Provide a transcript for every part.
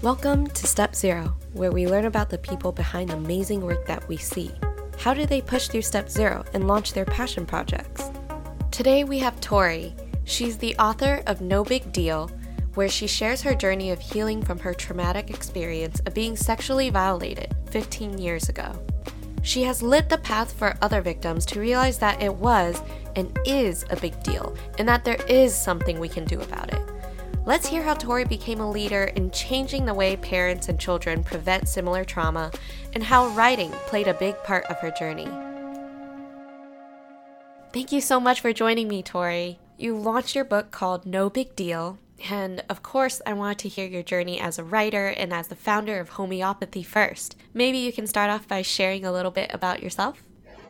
Welcome to Step Zero, where we learn about the people behind the amazing work that we see. How do they push through Step Zero and launch their passion projects? Today we have Tori. She's the author of No Big Deal, where she shares her journey of healing from her traumatic experience of being sexually violated 15 years ago. She has lit the path for other victims to realize that it was and is a big deal and that there is something we can do about it. Let's hear how Tori became a leader in changing the way parents and children prevent similar trauma and how writing played a big part of her journey. Thank you so much for joining me, Tori. You launched your book called No Big Deal, and of course, I wanted to hear your journey as a writer and as the founder of Homeopathy first. Maybe you can start off by sharing a little bit about yourself.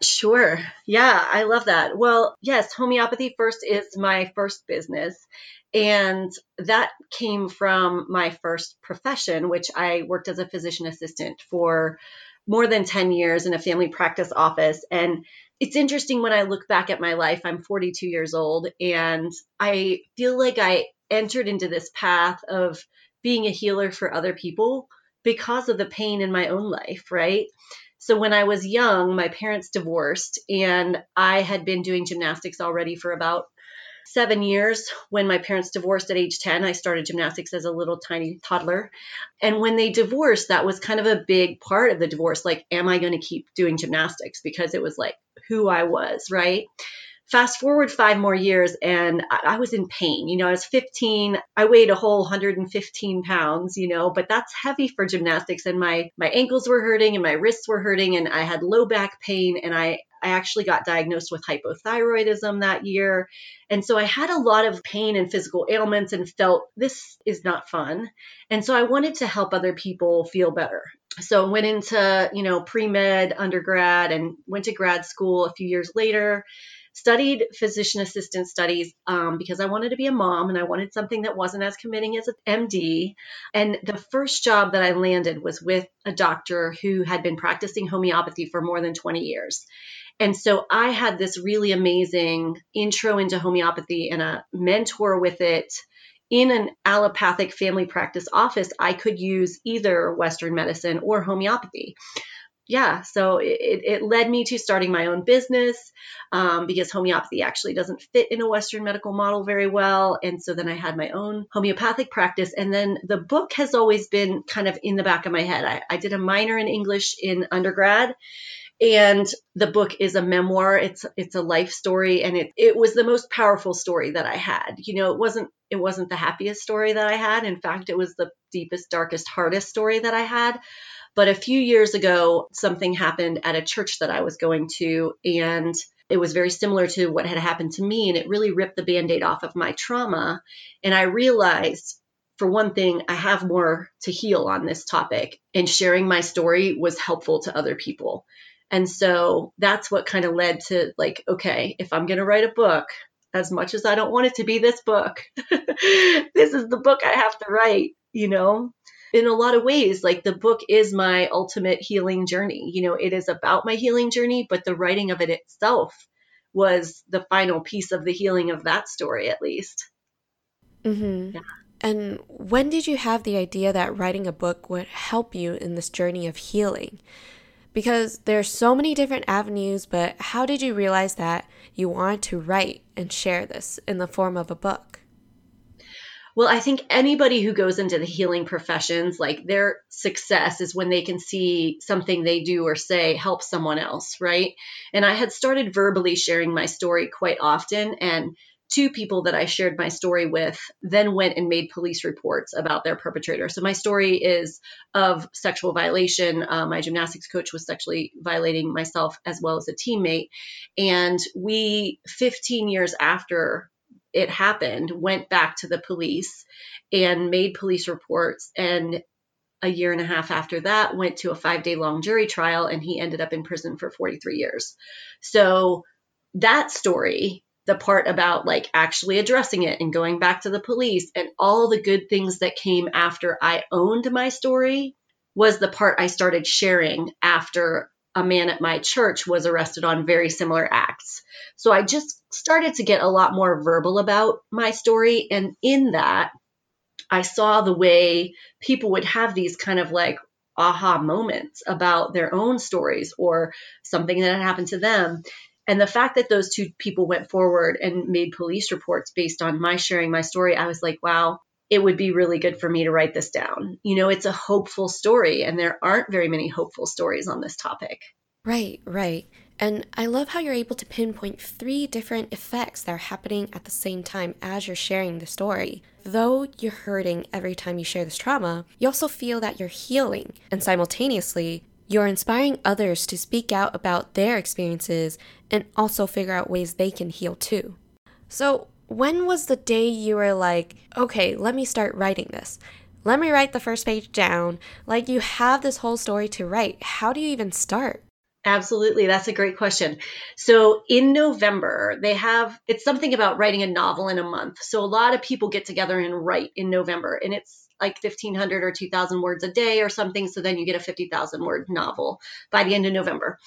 Sure. Yeah, I love that. Well, yes, Homeopathy First is my first business. And that came from my first profession, which I worked as a physician assistant for more than 10 years in a family practice office. And it's interesting when I look back at my life, I'm 42 years old, and I feel like I entered into this path of being a healer for other people because of the pain in my own life, right? So when I was young, my parents divorced, and I had been doing gymnastics already for about seven years. When my parents divorced at age 10, I started gymnastics as a little tiny toddler. And when they divorced, that was kind of a big part of the divorce. Like, am I going to keep doing gymnastics? Because it was like who I was, right? Fast forward five more years, and I, was in pain. You know, I was 15. I weighed a whole 115 pounds. You know, but that's heavy for gymnastics, and my my ankles were hurting, and my wrists were hurting, and I had low back pain, and I I actually got diagnosed with hypothyroidism that year. And so I had a lot of pain and physical ailments and felt this is not fun. And so I wanted to help other people feel better. So I went into, you know, pre-med undergrad and went to grad school a few years later studied physician assistant studies um, because I wanted to be a mom and I wanted something that wasn't as committing as an MD. And the first job that I landed was with a doctor who had been practicing homeopathy for more than 20 years. And so I had this really amazing intro into homeopathy and a mentor with it. In an allopathic family practice office, I could use either Western medicine or homeopathy yeah, so it, it led me to starting my own business um, because homeopathy actually doesn't fit in a Western medical model very well. And so then I had my own homeopathic practice. And then the book has always been kind of in the back of my head. I, I did a minor in English in undergrad and the book is a memoir it's it's a life story and it it was the most powerful story that i had you know it wasn't it wasn't the happiest story that i had in fact it was the deepest darkest hardest story that i had but a few years ago, something happened at a church that I was going to, and it was very similar to what had happened to me. And it really ripped the band aid off of my trauma. And I realized, for one thing, I have more to heal on this topic, and sharing my story was helpful to other people. And so that's what kind of led to like, okay, if I'm going to write a book, as much as I don't want it to be this book, this is the book I have to write, you know? In a lot of ways, like the book is my ultimate healing journey. You know, it is about my healing journey, but the writing of it itself was the final piece of the healing of that story, at least. Mm-hmm. Yeah. And when did you have the idea that writing a book would help you in this journey of healing? Because there are so many different avenues, but how did you realize that you wanted to write and share this in the form of a book? Well, I think anybody who goes into the healing professions, like their success is when they can see something they do or say help someone else, right? And I had started verbally sharing my story quite often. And two people that I shared my story with then went and made police reports about their perpetrator. So my story is of sexual violation. Uh, my gymnastics coach was sexually violating myself as well as a teammate. And we, 15 years after it happened went back to the police and made police reports. And a year and a half after that went to a 5 day long jury trial and he ended up in prison for 43 years. So that story the part about like actually addressing it and going back to the police and all the good things that came after I owned my story was the part I started sharing after a man at my church was arrested on very similar acts. So I just started to get a lot more verbal about my story. And in that, I saw the way people would have these kind of like aha moments about their own stories or something that had happened to them. And the fact that those two people went forward and made police reports based on my sharing my story, I was like, wow, it would be really good for me to write this down. You know, it's a hopeful story, and there aren't very many hopeful stories on this topic. Right, right. And I love how you're able to pinpoint three different effects that are happening at the same time as you're sharing the story. Though you're hurting every time you share this trauma, you also feel that you're healing, and simultaneously, you're inspiring others to speak out about their experiences and also figure out ways they can heal too. So, when was the day you were like, okay, let me start writing this? Let me write the first page down. Like, you have this whole story to write. How do you even start? Absolutely. That's a great question. So in November, they have it's something about writing a novel in a month. So a lot of people get together and write in November, and it's like 1500 or 2000 words a day or something. So then you get a 50,000 word novel by the end of November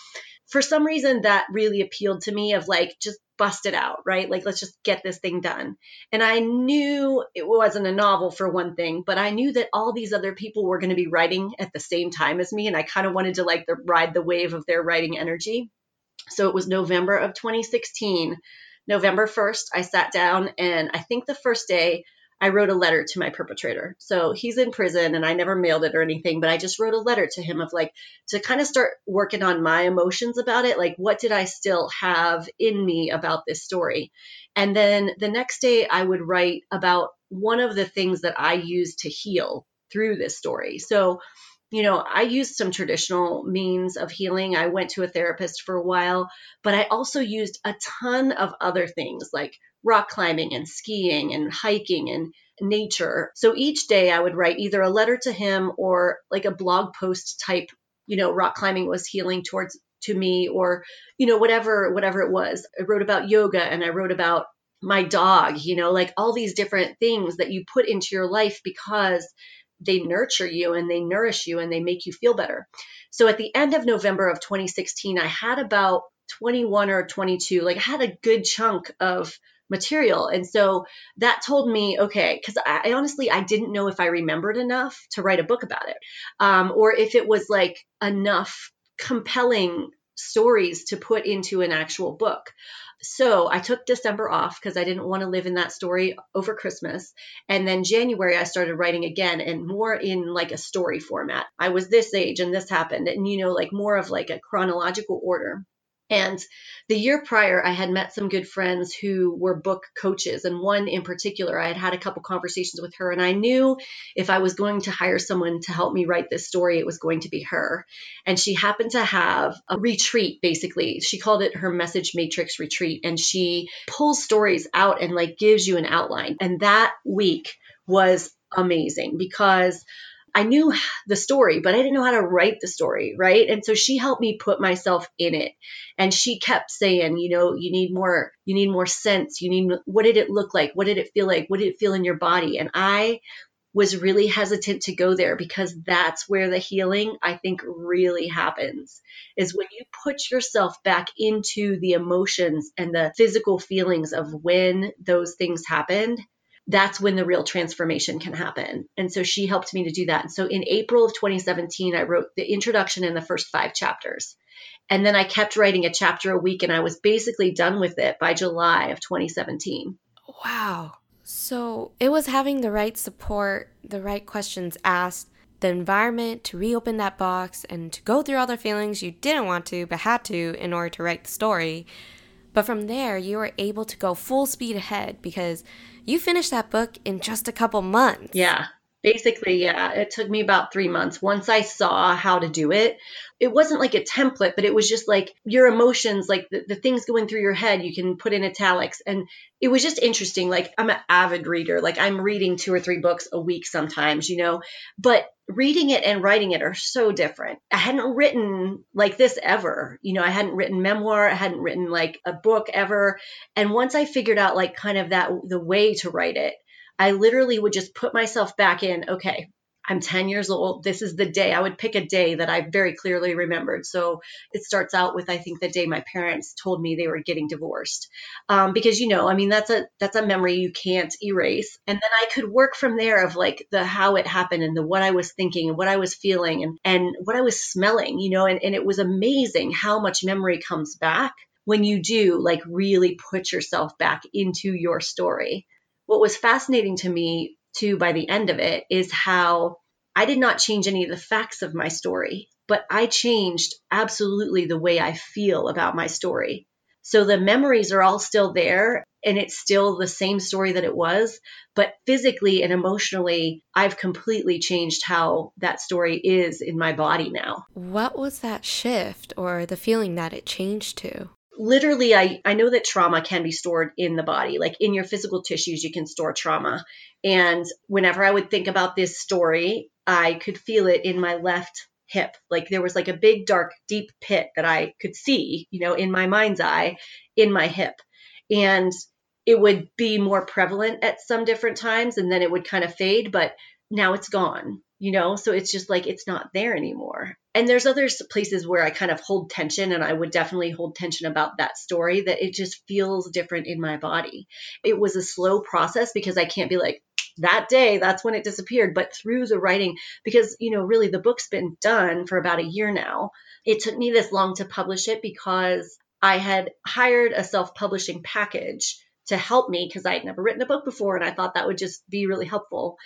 for some reason that really appealed to me of like just bust it out right? Like let's just get this thing done. And i knew it wasn't a novel for one thing but i knew that all these other people were going to be writing at the same time as me and i kind of wanted to like the, ride the wave of their writing energy. So it was november of 2016 november 1st i sat down and i think the first day I wrote a letter to my perpetrator. So he's in prison and I never mailed it or anything, but I just wrote a letter to him of like to kind of start working on my emotions about it. Like, what did I still have in me about this story? And then the next day, I would write about one of the things that I used to heal through this story. So, you know, I used some traditional means of healing. I went to a therapist for a while, but I also used a ton of other things like rock climbing and skiing and hiking and nature. So each day I would write either a letter to him or like a blog post type, you know, rock climbing was healing towards to me or you know whatever whatever it was. I wrote about yoga and I wrote about my dog, you know, like all these different things that you put into your life because they nurture you and they nourish you and they make you feel better. So at the end of November of 2016, I had about 21 or 22, like I had a good chunk of material. And so that told me, okay, because I, I, honestly, I didn't know if I remembered enough to write a book about it um, or if it was like enough compelling stories to put into an actual book. So I took December off because I didn't want to live in that story over Christmas. And then January, I started writing again and more in like a story format. I was this age and this happened, and you know, like more of like a chronological order. And the year prior, I had met some good friends who were book coaches. And one in particular, I had had a couple conversations with her. And I knew if I was going to hire someone to help me write this story, it was going to be her. And she happened to have a retreat, basically. She called it her message matrix retreat. And she pulls stories out and like gives you an outline. And that week was amazing because I knew the story, but I didn't know how to write the story, right? And so she helped me put myself in it. And she kept saying, you know, you need more, you need more sense. You need, what did it look like? What did it feel like? What did it feel in your body? And I was really hesitant to go there because that's where the healing I think really happens is when you put yourself back into the emotions and the physical feelings of when those things happened that's when the real transformation can happen. And so she helped me to do that. And so in April of 2017, I wrote the introduction and the first five chapters. And then I kept writing a chapter a week and I was basically done with it by July of 2017. Wow. So it was having the right support, the right questions asked, the environment to reopen that box and to go through all the feelings you didn't want to but had to in order to write the story. But from there, you were able to go full speed ahead because you finished that book in just a couple months. Yeah. Basically, yeah, it took me about three months. Once I saw how to do it, it wasn't like a template, but it was just like your emotions, like the, the things going through your head, you can put in italics. And it was just interesting. Like, I'm an avid reader, like, I'm reading two or three books a week sometimes, you know, but reading it and writing it are so different. I hadn't written like this ever. You know, I hadn't written memoir, I hadn't written like a book ever. And once I figured out like kind of that the way to write it, I literally would just put myself back in, okay, I'm 10 years old. This is the day. I would pick a day that I very clearly remembered. So it starts out with I think the day my parents told me they were getting divorced, um, because you know, I mean, that's a that's a memory you can't erase. And then I could work from there of like the how it happened and the what I was thinking and what I was feeling and and what I was smelling, you know, and, and it was amazing how much memory comes back when you do like really put yourself back into your story. What was fascinating to me too by the end of it is how I did not change any of the facts of my story, but I changed absolutely the way I feel about my story. So the memories are all still there and it's still the same story that it was, but physically and emotionally, I've completely changed how that story is in my body now. What was that shift or the feeling that it changed to? Literally I, I know that trauma can be stored in the body like in your physical tissues you can store trauma. And whenever i would think about this story i could feel it in my left hip. Like there was like a big dark deep pit that i could see you know in my mind's eye in my hip. And it would be more prevalent at some different times and then it would kind of fade but now it's gone you know? So it's just like it's not there anymore. And there's other places where i kind of hold tension and i would definitely hold tension about that story that it just feels different in my body. It was a slow process because i can't be like that day that's when it disappeared. But through the writing because you know really the book's been done for about a year now it took me this long to publish it because i had hired a self-publishing package to help me because I had never written a book before and I thought that would just be really helpful.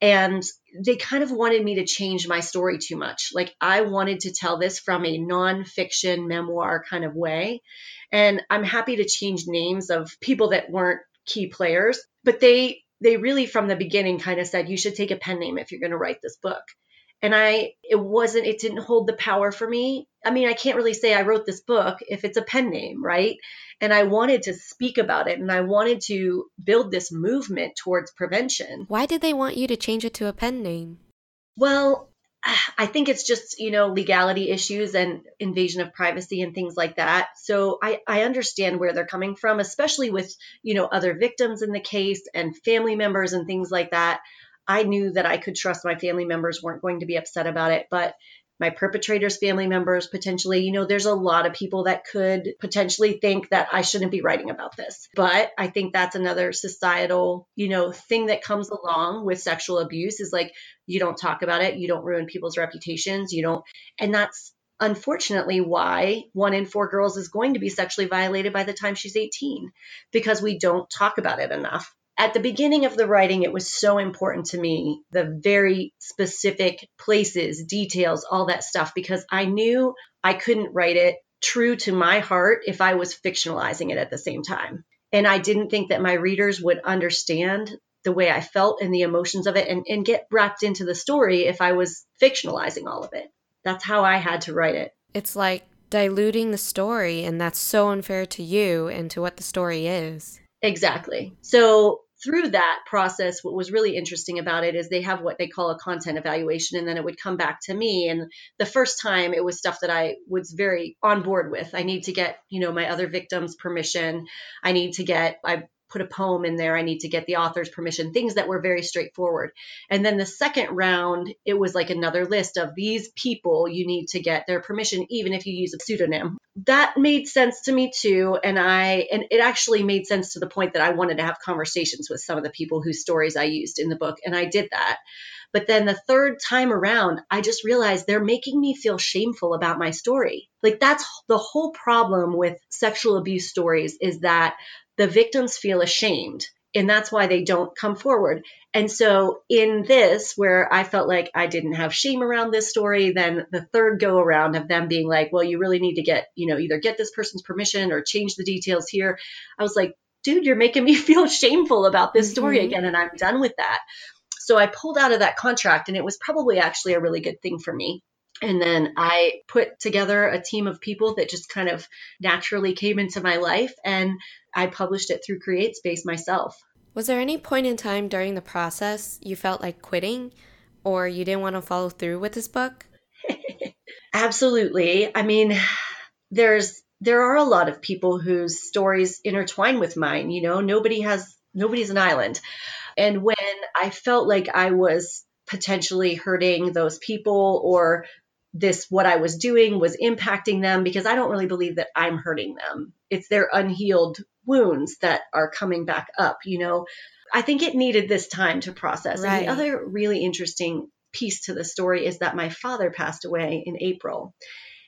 And they kind of wanted me to change my story too much. Like I wanted to tell this from a nonfiction memoir kind of way. And I'm happy to change names of people that weren't key players, but they they really from the beginning kind of said you should take a pen name if you're going to write this book and i it wasn't it didn't hold the power for me i mean i can't really say i wrote this book if it's a pen name right and I wanted to speak about it and I wanted to build this movement towards prevention. Why did they want you to change it to a pen name? Well, I think it's just, you know, legality issues and invasion of privacy and things like that. So I, I understand where they're coming from, especially with, you know, other victims in the case and family members and things like that. I knew that I could trust my family members weren't going to be upset about it. But my perpetrators' family members, potentially. You know, there's a lot of people that could potentially think that I shouldn't be writing about this. But I think that's another societal, you know, thing that comes along with sexual abuse is like, you don't talk about it, you don't ruin people's reputations, you don't, and that's unfortunately why one in four girls is going to be sexually violated by the time she's 18 because we don't talk about it enough at the beginning of the writing, it was so important to me the very specific places, details, all that stuff, because I knew I couldn't write it true to my heart if I was fictionalizing it at the same time. And I didn't think that my readers would understand the way I felt and the emotions of it and, and get wrapped into the story if I was fictionalizing all of it. That's how I had to write it. It's like diluting the story, and that's so unfair to you and to what the story is. Exactly. So through that process, what was really interesting about it is they have what they call a content evaluation, and then it would come back to me. And the first time, it was stuff that I was very on board with. I need to get, you know, my other victims' permission. I need to get, I put a poem in there. I need to get the author's permission, things that were very straightforward. And then the second round, it was like another list of these people you need to get their permission, even if you use a pseudonym. That made sense to me too. And I, and it actually made sense to the point that I wanted to have conversations with some of the people whose stories I used in the book. And I did that. But then the third time around, I just realized they're making me feel shameful about my story. Like that's the whole problem with sexual abuse stories is that the victims feel ashamed and that's why they don't come forward. And so in this, where I felt like I didn't have shame around this story, then the third go around of them being like, well, you really need to get, you know, either get this person's permission or change the details here. I was like, dude, you're making me feel shameful about this story mm-hmm. again. And I'm done with that. So I pulled out of that contract and it was probably actually a really good thing for me. And then I put together a team of people that just kind of naturally came into my life and I published it through CreateSpace myself. Was there any point in time during the process you felt like quitting or you didn't want to follow through with this book? Absolutely. I mean, there's there are a lot of people whose stories intertwine with mine, you know, nobody has nobody's an island. And when I felt like I was potentially hurting those people or this what I was doing was impacting them because I don't really believe that I'm hurting them. It's their unhealed wounds that are coming back up, you know. I think it needed this time to process. Right. And the other really interesting piece to the story is that my father passed away in April.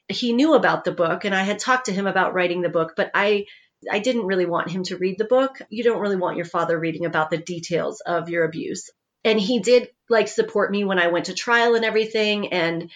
He knew about the book and I had talked to him about writing the book, but I I didn't really want him to read the book. You don't really want your father reading about the details of your abuse. And he did like support me when I went to trial and everything and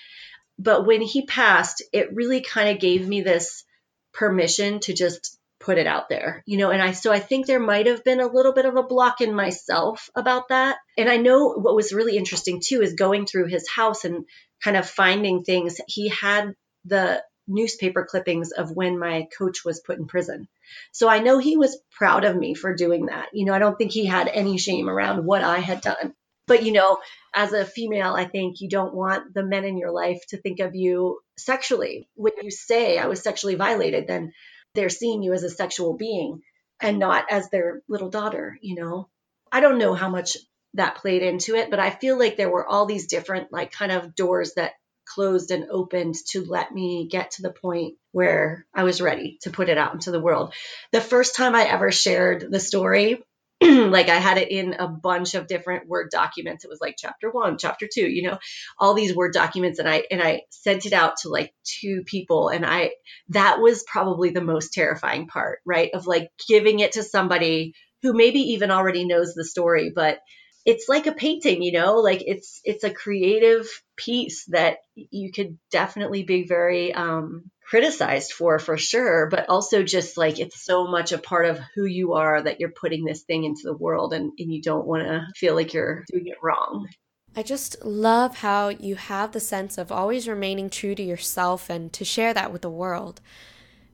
but when he passed, it really kind of gave me this permission to just put it out there, you know. And I, so I think there might have been a little bit of a block in myself about that. And I know what was really interesting too is going through his house and kind of finding things. He had the newspaper clippings of when my coach was put in prison. So I know he was proud of me for doing that. You know, I don't think he had any shame around what I had done. But, you know, as a female, I think you don't want the men in your life to think of you sexually. When you say I was sexually violated, then they're seeing you as a sexual being and not as their little daughter, you know? I don't know how much that played into it, but I feel like there were all these different, like, kind of doors that closed and opened to let me get to the point where I was ready to put it out into the world. The first time I ever shared the story, like I had it in a bunch of different Word documents. It was like chapter one, chapter two, you know, all these Word documents. And I, and I sent it out to like two people. And I, that was probably the most terrifying part, right? Of like giving it to somebody who maybe even already knows the story, but it's like a painting, you know, like it's it's a creative piece that you could definitely be very um, criticized for, for sure. But also just like it's so much a part of who you are that you're putting this thing into the world, and, and you don't want to feel like you're doing it wrong. I just love how you have the sense of always remaining true to yourself and to share that with the world.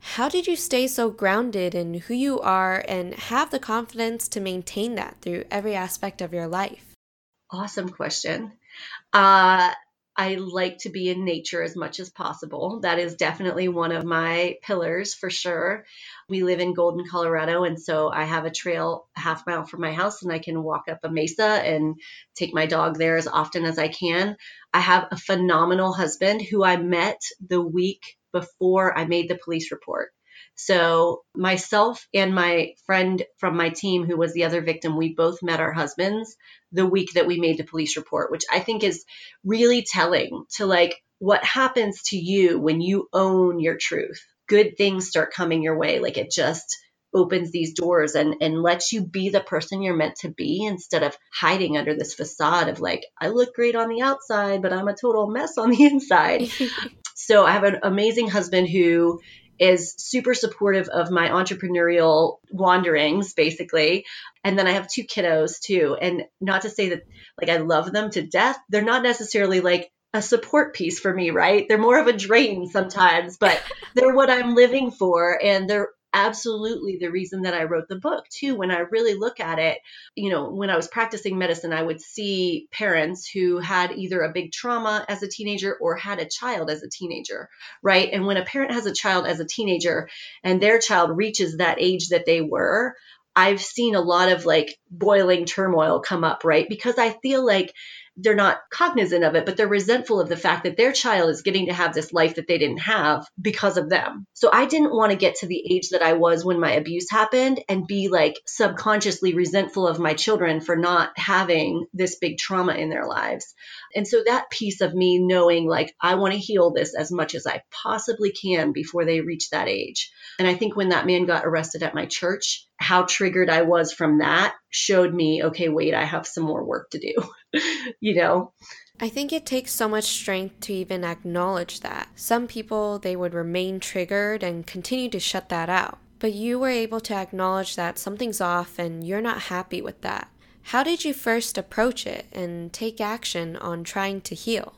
How did you stay so grounded in who you are and have the confidence to maintain that through every aspect of your life? Awesome question. Uh, I like to be in nature as much as possible. That is definitely one of my pillars for sure. We live in Golden, Colorado, and so I have a trail a half mile from my house, and I can walk up a mesa and take my dog there as often as I can. I have a phenomenal husband who I met the week before I made the police report. So, myself and my friend from my team, who was the other victim, we both met our husbands the week that we made the police report, which I think is really telling to like what happens to you when you own your truth. Good things start coming your way. Like it just opens these doors and, and lets you be the person you're meant to be instead of hiding under this facade of like, I look great on the outside, but I'm a total mess on the inside. So I have an amazing husband who is super supportive of my entrepreneurial wanderings, basically. And then I have two kiddos too. And not to say that like I love them to death, they're not necessarily like a support piece for me, right? They're more of a drain sometimes, but they're what I'm living for. And they're absolutely the reason that I wrote the book too. When I really look at it, you know, when I was practicing medicine, I would see parents who had either a big trauma as a teenager or had a child as a teenager, right? And when a parent has a child as a teenager and their child reaches that age that they were, I've seen a lot of like boiling turmoil come up, right? Because I feel like they're not cognizant of it, but they're resentful of the fact that their child is getting to have this life that they didn't have because of them. So I didn't want to get to the age that I was when my abuse happened and be like subconsciously resentful of my children for not having this big trauma in their lives. And so that piece of me knowing like I want to heal this as much as I possibly can before they reach that age. And I think when that man got arrested at my church, how triggered I was from that showed me, okay, wait, I have some more work to do, you know? I think it takes so much strength to even acknowledge that. Some people, they would remain triggered and continue to shut that out. But you were able to acknowledge that something's off and you're not happy with that. How did you first approach it and take action on trying to heal?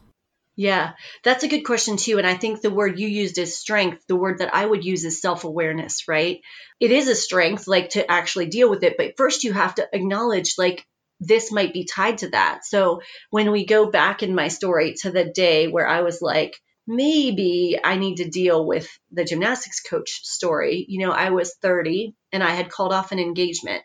Yeah, that's a good question too. And I think the word you used is strength. The word that I would use is self awareness, right? It is a strength, like to actually deal with it. But first, you have to acknowledge, like, this might be tied to that. So when we go back in my story to the day where I was like, maybe I need to deal with the gymnastics coach story, you know, I was 30 and I had called off an engagement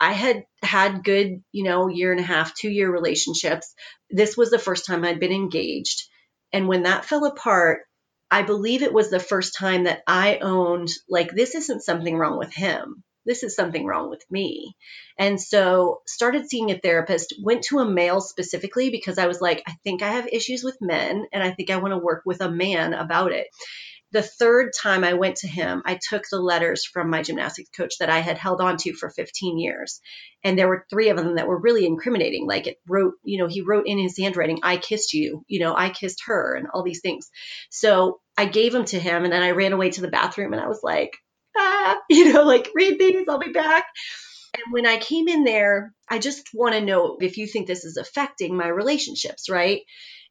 I had had good, you know, year and a half, two year relationships. This was the first time I'd been engaged. And when that fell apart, I believe it was the first time that I owned, like, this isn't something wrong with him. This is something wrong with me. And so started seeing a therapist, went to a male specifically because I was like, I think I have issues with men and I think I want to work with a man about it the third time I went to him, I took the letters from my gymnastics coach that I had held on to for 15 years. And there were three of them that were really incriminating. Like it wrote, you know, he wrote in his handwriting, I kissed you, you know, I kissed her, and all these things. So I gave them to him. And then I ran away to the bathroom and I was like, ah, you know, like, read these, I'll be back. And when I came in there, I just want to know if you think this is affecting my relationships, right?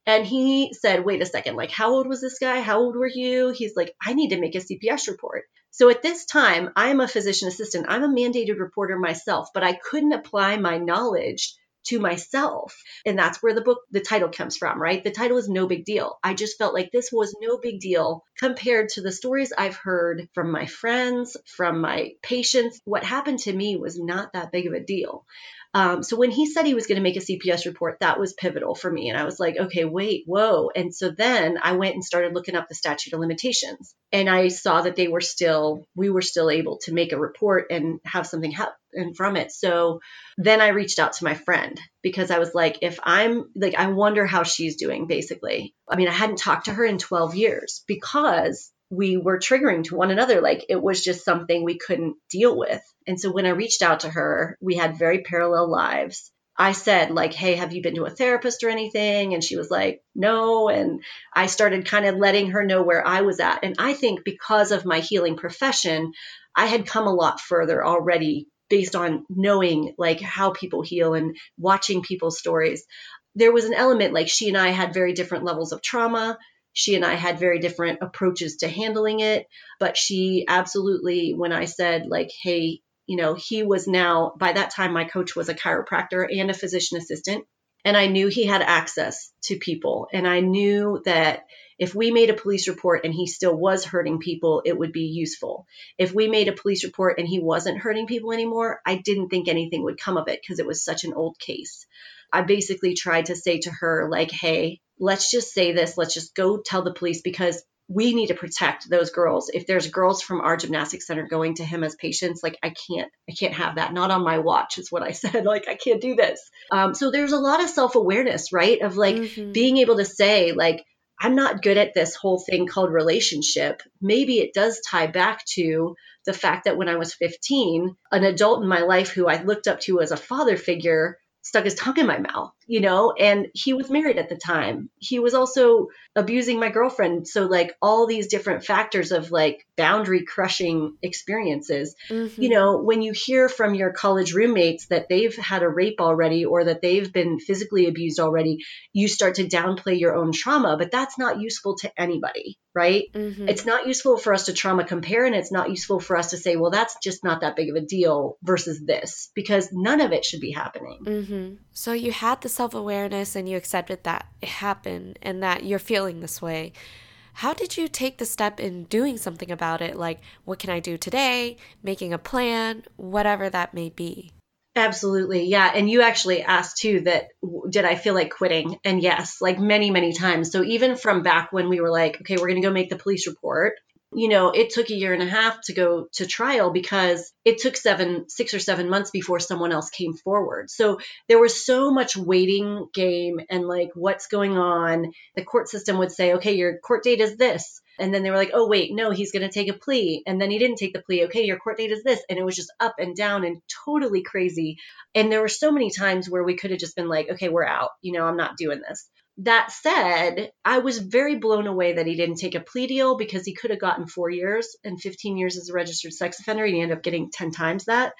And he said, wait a second, like, how old was this guy? How old were you? He's like, I need to make a CPS report. So at this time, I'm a physician assistant. I'm a mandated reporter myself, but I couldn't apply my knowledge to myself. And that's where the book, the title comes from, right? The title is No Big Deal. I just felt like this was no big deal compared to the stories I've heard from my friends, from my patients. What happened to me was not that big of a deal. Um, so when he said he was going to make a CPS report, that was pivotal for me. And I was like, okay, wait, whoa. And so then I went and started looking up the statute of limitations. And I saw that they were still, we were still able to make a report and have something happen from it. So then I reached out to my friend because I was like, if I'm like, I wonder how she's doing, basically. I mean, I hadn't talked to her in 12 years because we were triggering to one another. Like it was just something we couldn't deal with. And so when I reached out to her, we had very parallel lives. I said, like, hey, have you been to a therapist or anything? And she was like, no. And I started kind of letting her know where I was at. And I think because of my healing profession, I had come a lot further already based on knowing like how people heal and watching people's stories. There was an element like she and I had very different levels of trauma she and I had very different approaches to handling it, but she absolutely, when I said, like, hey, you know, he was now, by that time, my coach was a chiropractor and a physician assistant. And I knew he had access to people. And I knew that if we made a police report and he still was hurting people, it would be useful. If we made a police report and he wasn't hurting people anymore, I didn't think anything would come of it because it was such an old case. I basically tried to say to her, like, hey, let's just say this, let's just go tell the police because we need to protect those girls. If there's girls from our gymnastics center going to him as patients, like I can't, I can't have that. Not on my watch is what I said. Like I can't do this. Um, so there's a lot of self awareness, right? Of like mm-hmm. being able to say, like, I'm not good at this whole thing called relationship. Maybe it does tie back to the fact that when I was 15, an adult in my life who I looked up to as a father figure stuck his tongue in my mouth, you know, and he was married at the time. He was also abusing my girlfriend. So, like, all these different factors of like boundary crushing experiences. Mm-hmm. You know, when you hear from your college roommates that they've had a rape already or that they've been physically abused already, you start to downplay your own trauma, but that's not useful to anybody, right? Mm-hmm. It's not useful for us to trauma compare, and it's not useful for us to say, well, that's just not that big of a deal versus this, because none of it should be happening. Mm-hmm. So, you had the self awareness and you accepted that it happened and that you're feeling this way. How did you take the step in doing something about it? Like, what can I do today? Making a plan, whatever that may be. Absolutely. Yeah. And you actually asked too that did I feel like quitting? And yes, like many, many times. So even from back when we were like, okay, we're going to go make the police report, you know, it took a year and a half to go to trial because it took seven, six or seven months before someone else came forward. So there was so much waiting game and like what's going on. The court system would say, okay, your court date is this. And then they were like, oh, wait, no, he's going to take a plea. And then he didn't take the plea. Okay, your court date is this. And it was just up and down and totally crazy. And there were so many times where we could have just been like, okay, we're out. You know, I'm not doing this. That said, I was very blown away that he didn't take a plea deal because he could have gotten four years and 15 years as a registered sex offender. He ended up getting 10 times that.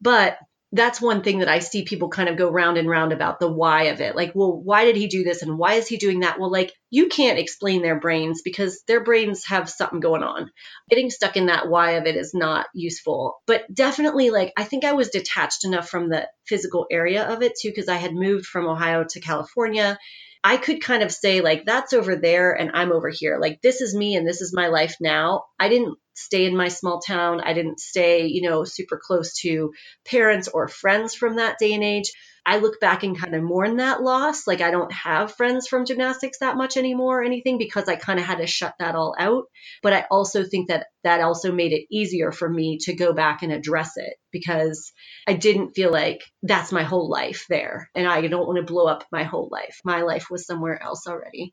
But that's one thing that I see people kind of go round and round about the why of it. Like, well, why did he do this and why is he doing that? Well, like you can't explain their brains because their brains have something going on. Getting stuck in that why of it is not useful. But definitely, like, I think I was detached enough from the physical area of it too, because I had moved from Ohio to California. I could kind of say, like, that's over there and I'm over here. Like, this is me and this is my life now. I didn't stay in my small town. I didn't stay, you know, super close to parents or friends from that day and age. I look back and mm-hmm. kind of mourn that loss. Like I don't have friends from gymnastics that much anymore or anything because I kind of had to shut that all out. But I also think that that also made it easier for me to go back and address it because I didn't feel like that's my whole life there. And I don't want to blow up my whole life. My life was somewhere else already.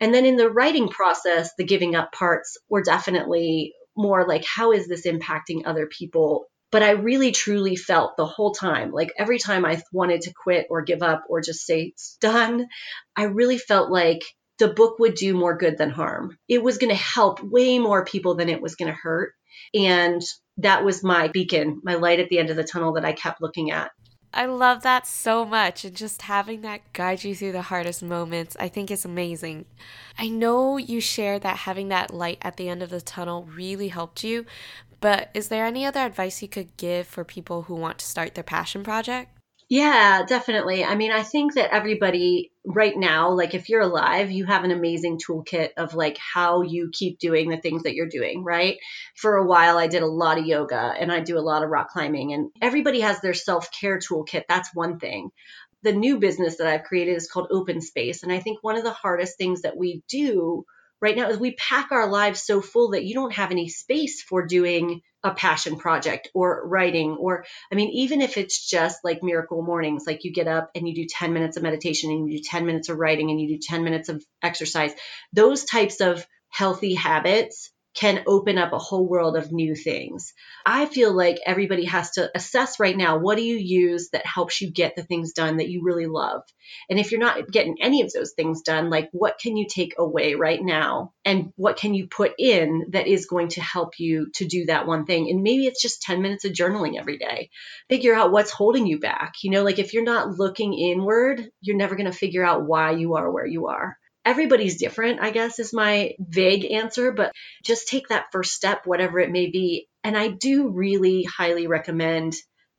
And then in the writing process, the giving up parts were definitely more like, how is this impacting other people but I really truly felt the whole time, like every time I wanted to quit or give up or just say it's done, I really felt like the book would do more good than harm. It was going to help way more people than it was going to hurt. And that was my beacon, my light at the end of the tunnel that I kept looking at. I love that so much. And just having that guide you through the hardest moments, I think is amazing. I know you shared that having that light at the end of the tunnel really helped you, but is there any other advice you could give for people who want to start their passion project? Yeah, definitely. I mean, I think that everybody right now, like if you're alive, you have an amazing toolkit of like how you keep doing the things that you're doing, right? For a while, I did a lot of yoga and I do a lot of rock climbing, and everybody has their self care toolkit. That's one thing. The new business that I've created is called Open Space. And I think one of the hardest things that we do right now is we pack our lives so full that you don't have any space for doing a passion project or writing or i mean even if it's just like miracle mornings like you get up and you do 10 minutes of meditation and you do 10 minutes of writing and you do 10 minutes of exercise those types of healthy habits can open up a whole world of new things. I feel like everybody has to assess right now what do you use that helps you get the things done that you really love? And if you're not getting any of those things done, like what can you take away right now? And what can you put in that is going to help you to do that one thing? And maybe it's just 10 minutes of journaling every day. Figure out what's holding you back. You know, like if you're not looking inward, you're never going to figure out why you are where you are everybody's different, I guess is my vague answer, but just take that first step, whatever it may be. And I do really highly recommend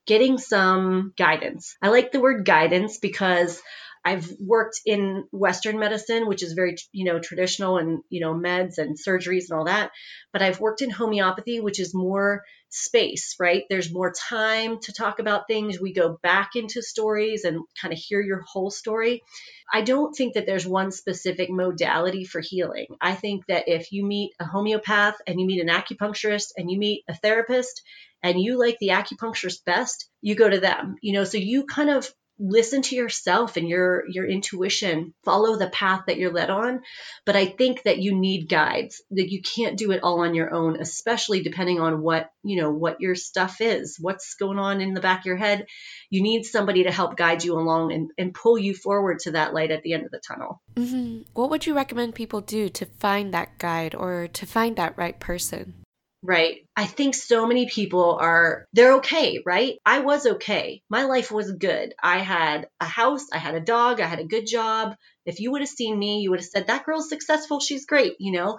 getting some guidance. I like the word guidance because I've worked in Western medicine, which is very, you know, traditional and, you know, meds and surgeries and all that. But I've worked in homeopathy, which is more space, right? There's more time to talk about things. We go back into stories and kind of hear your whole story. I don't think that there's one specific modality for healing. I think that if you meet a homeopath and you meet an acupuncturist and you meet a therapist and you like the acupuncturist best, you go to them. You know, so you kind of listen to yourself and your your intuition. Follow the path that you're led on. But i think that you need guides. That you can't do it all on your own especially depending on what you know what your stuff is what's going on in the back of your head. You need somebody to help guide you along and, and pull you forward to that light at the end of the tunnel. Mm-hmm. what would you recommend people do to find that guide or to find that right person Right. I think so many people are, they're okay, right? I was okay. My life was good. I had a house, I had a dog, I had a good job. If you would have seen me, you would have said, that girl's successful, she's great, you know?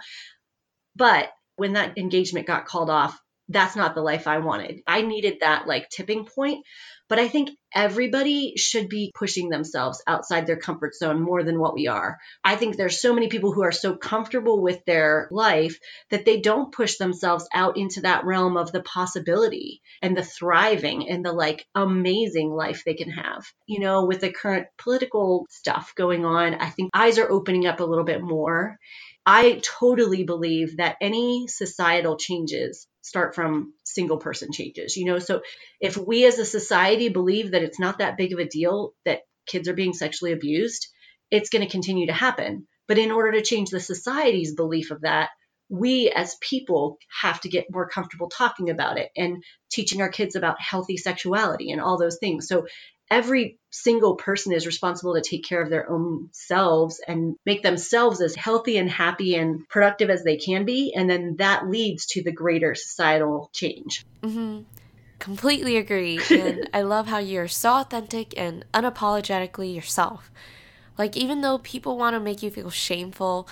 But when that engagement got called off, that's not the life I wanted. I needed that like tipping point but I think everybody should be pushing themselves outside their comfort zone more than what we are. I think there's so many people who are so comfortable with their life that they don't push themselves out into that realm of the possibility and the thriving and the like amazing life they can have. You know, with the current political stuff going on, I think eyes are opening up a little bit more. I totally believe that any societal changes start from single person changes, you know? So if we as a society believe that it's not that big of a deal that kids are being sexually abused, it's going to continue to happen. But in order to change the society's belief of that, we as people have to get more comfortable talking about it and teaching our kids about healthy sexuality and all those things. So every single person is responsible to take care of their own selves and make themselves as healthy and happy and productive as they can be. And then that leads to the greater societal change. Mm-hmm. Completely agree. and I love how you're so authentic and unapologetically yourself. Like, even though people want to make you feel shameful,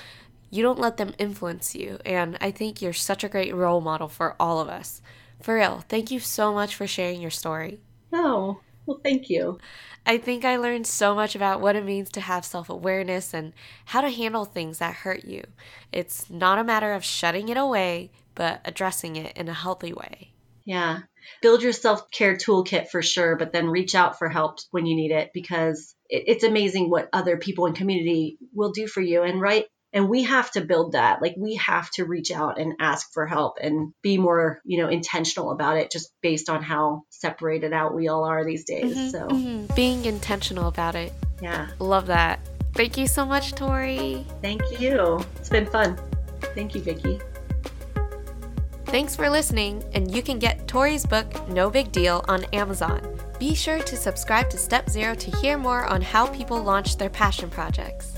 you don't let them influence you. And I think you're such a great role model for all of us. For real, thank you so much for sharing your story. Oh, well, thank you. I think I learned so much about what it means to have self awareness and how to handle things that hurt you. It's not a matter of shutting it away, but addressing it in a healthy way. Yeah. Build your self care toolkit for sure, but then reach out for help when you need it because it's amazing what other people in community will do for you. And right and we have to build that. Like we have to reach out and ask for help and be more you know intentional about it just based on how separated out we all are these days. Mm-hmm, so mm-hmm. being intentional about it. Yeah. Love that. Thank you so much tori. Thank you. It's been fun. Thank you vicki. Thanks for listening, and you can get Tori's book, No Big Deal, on Amazon. Be sure to subscribe to Step Zero to hear more on how people launch their passion projects.